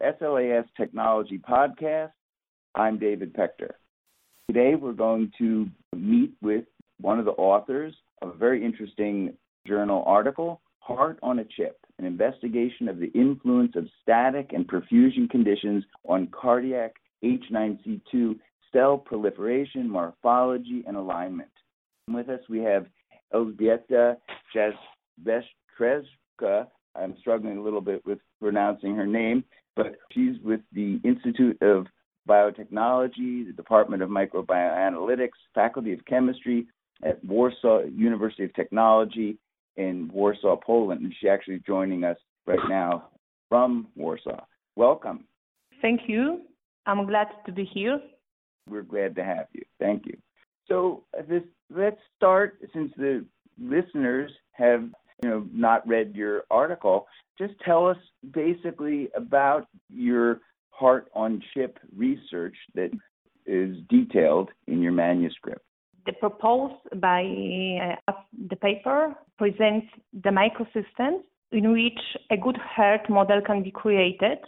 SLAS Technology Podcast. I'm David Pector. Today we're going to meet with one of the authors of a very interesting journal article, Heart on a Chip, an investigation of the influence of static and perfusion conditions on cardiac H9C2 cell proliferation, morphology, and alignment. With us we have Elzbieta Jastrzębska. I'm struggling a little bit with pronouncing her name, but she's with the Institute of Biotechnology, the Department of Microbioanalytics, Faculty of Chemistry at Warsaw University of Technology in Warsaw, Poland. And she's actually joining us right now from Warsaw. Welcome. Thank you. I'm glad to be here. We're glad to have you. Thank you. So this, let's start since the listeners have not read your article. Just tell us basically about your heart on chip research that is detailed in your manuscript. The proposal by uh, the paper presents the microsystems in which a good heart model can be created.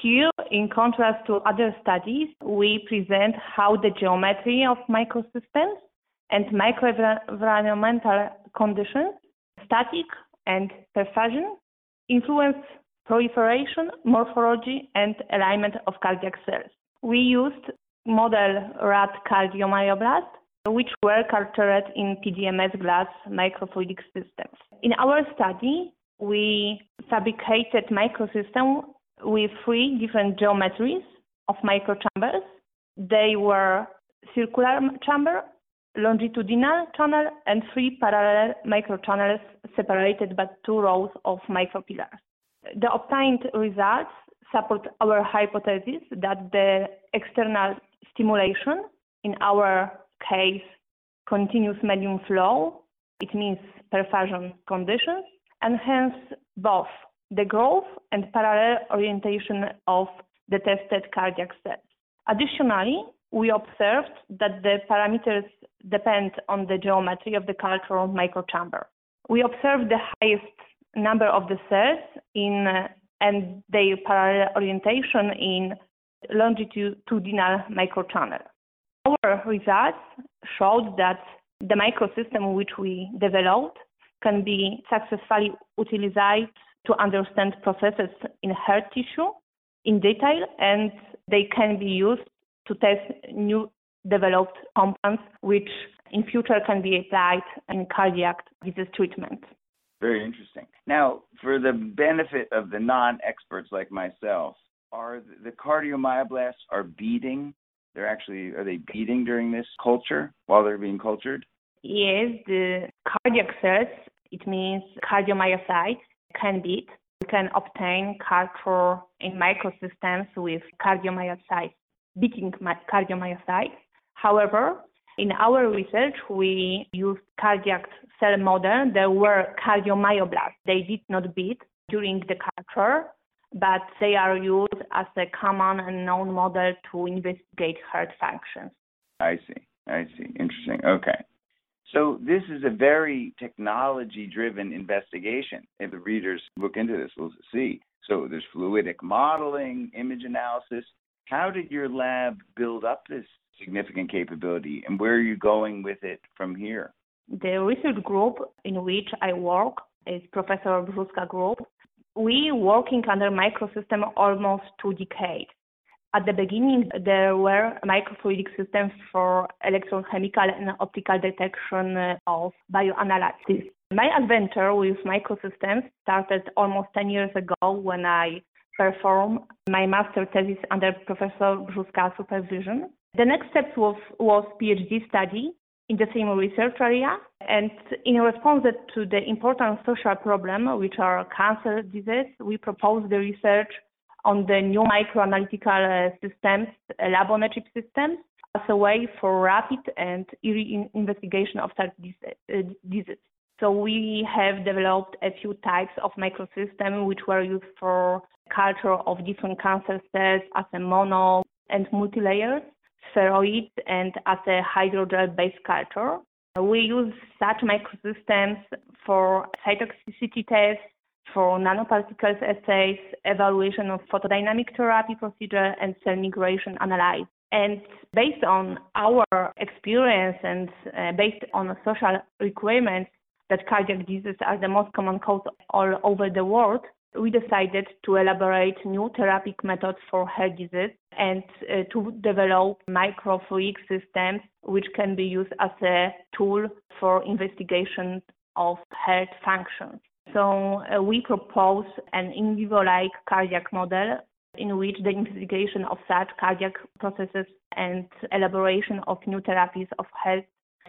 Here, in contrast to other studies, we present how the geometry of microsystems and microenvironmental conditions, static and perfusion, influence proliferation, morphology, and alignment of cardiac cells. We used model rat cardiomyoblasts, which were cultured in PDMS glass microfluidic systems. In our study, we fabricated microsystem with three different geometries of microchambers. They were circular chamber, longitudinal channel, and three parallel microchannels separated by two rows of micropillars. The obtained results support our hypothesis that the external stimulation, in our case, continuous medium flow, it means perfusion conditions, enhance both the growth and parallel orientation of the tested cardiac cells. Additionally, we observed that the parameters depend on the geometry of the cultural microchamber. We observed the highest number of the cells in uh, and their parallel orientation in longitudinal microchannel. Our results showed that the microsystem which we developed can be successfully utilized to understand processes in heart tissue in detail and they can be used to test new developed compounds which in future can be applied in cardiac disease treatment. Very interesting. Now, for the benefit of the non-experts like myself, are the cardiomyoblasts are beating? They're actually are they beating during this culture while they're being cultured? Yes, the cardiac cells, it means cardiomyocytes, can beat. We can obtain culture in microsystems with cardiomyocytes, beating cardiomyocytes. However, in our research, we used cardiac cell model. There were cardiomyoblasts. They did not beat during the culture, but they are used as a common and known model to investigate heart functions. I see. I see. Interesting. Okay. So this is a very technology-driven investigation. If the readers look into this, we'll see. So there's fluidic modeling, image analysis. How did your lab build up this significant capability, and where are you going with it from here? The research group in which I work is Professor Brzózka group. We working under microsystem almost two decades. At the beginning, there were microfluidic systems for electrochemical and optical detection of bioanalysis. My adventure with microsystems started almost 10 years ago when I performed my master thesis under Professor Brzózka's supervision. The next step was, was PhD study in the same research area. And in response to the important social problem, which are cancer disease, we proposed the research on the new microanalytical uh, systems, lab on a chip systems, as a way for rapid and early investigation of such uh, diseases. So we have developed a few types of microsystems which were used for culture of different cancer cells as a mono and multi-layers spheroid and as a hydrogel-based culture. We use such microsystems for cytotoxicity tests, for nanoparticles assays, evaluation of photodynamic therapy procedure, and cell migration analysis. And based on our experience and uh, based on social requirements that cardiac diseases are the most common cause all over the world, we decided to elaborate new therapeutic methods for heart disease and uh, to develop microfluidic systems which can be used as a tool for investigation of heart functions. So uh, we propose an in vivo-like cardiac model in which the investigation of such cardiac processes and elaboration of new therapies of heart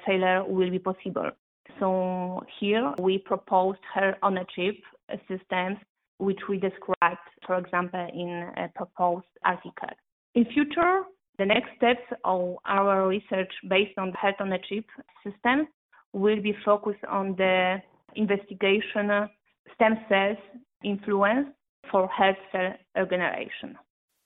failure will be possible. So here we proposed heart on a chip systems which we described, for example, in a proposed article. In future, the next steps of our research based on heart on a chip system will be focused on the investigation stem cells influence for heart cell regeneration.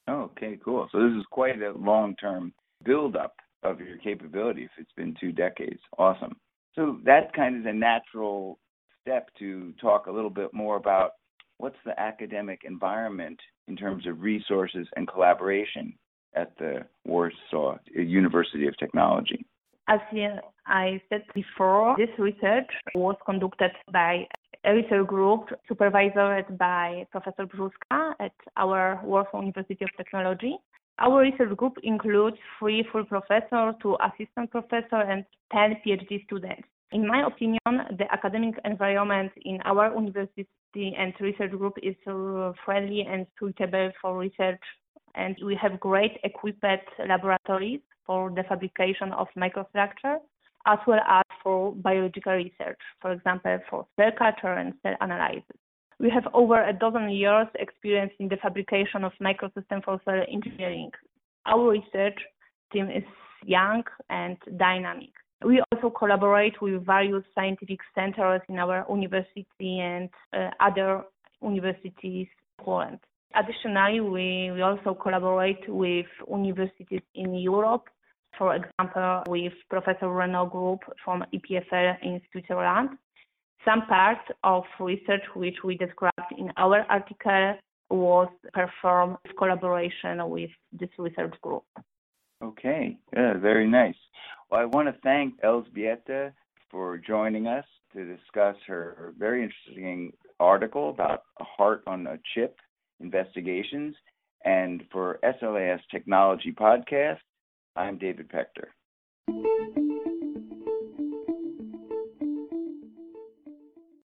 Okay, cool. So this is quite a long-term build-up of your capabilities. It's been two decades. Awesome. So that kind of a natural step to talk a little bit more about what's the academic environment in terms of resources and collaboration at the Warsaw University of Technology? As I said before, this research was conducted by a research group supervised by Professor Brzózka at our Warsaw University of Technology. Our research group includes three full professors, two assistant professors, and 10 PhD students. In my opinion, the academic environment in our university and research group is uh, friendly and suitable for research, and we have great equipped laboratories for the fabrication of microstructure as well as for biological research, for example, for cell culture and cell analysis. We have over a dozen years experience in the fabrication of microsystem for cell engineering. Our research team is young and dynamic. We also collaborate with various scientific centers in our university and uh, other universities in Poland. Additionally, we, we also collaborate with universities in Europe for example, with Professor Renaud Group from EPFL in Switzerland. Some part of research which we described in our article was performed in collaboration with this research group. Okay, yeah, very nice. Well, I want to thank Elżbieta for joining us to discuss her very interesting article about a heart on a chip investigations and for SLAS Technology Podcast I'm David Pector.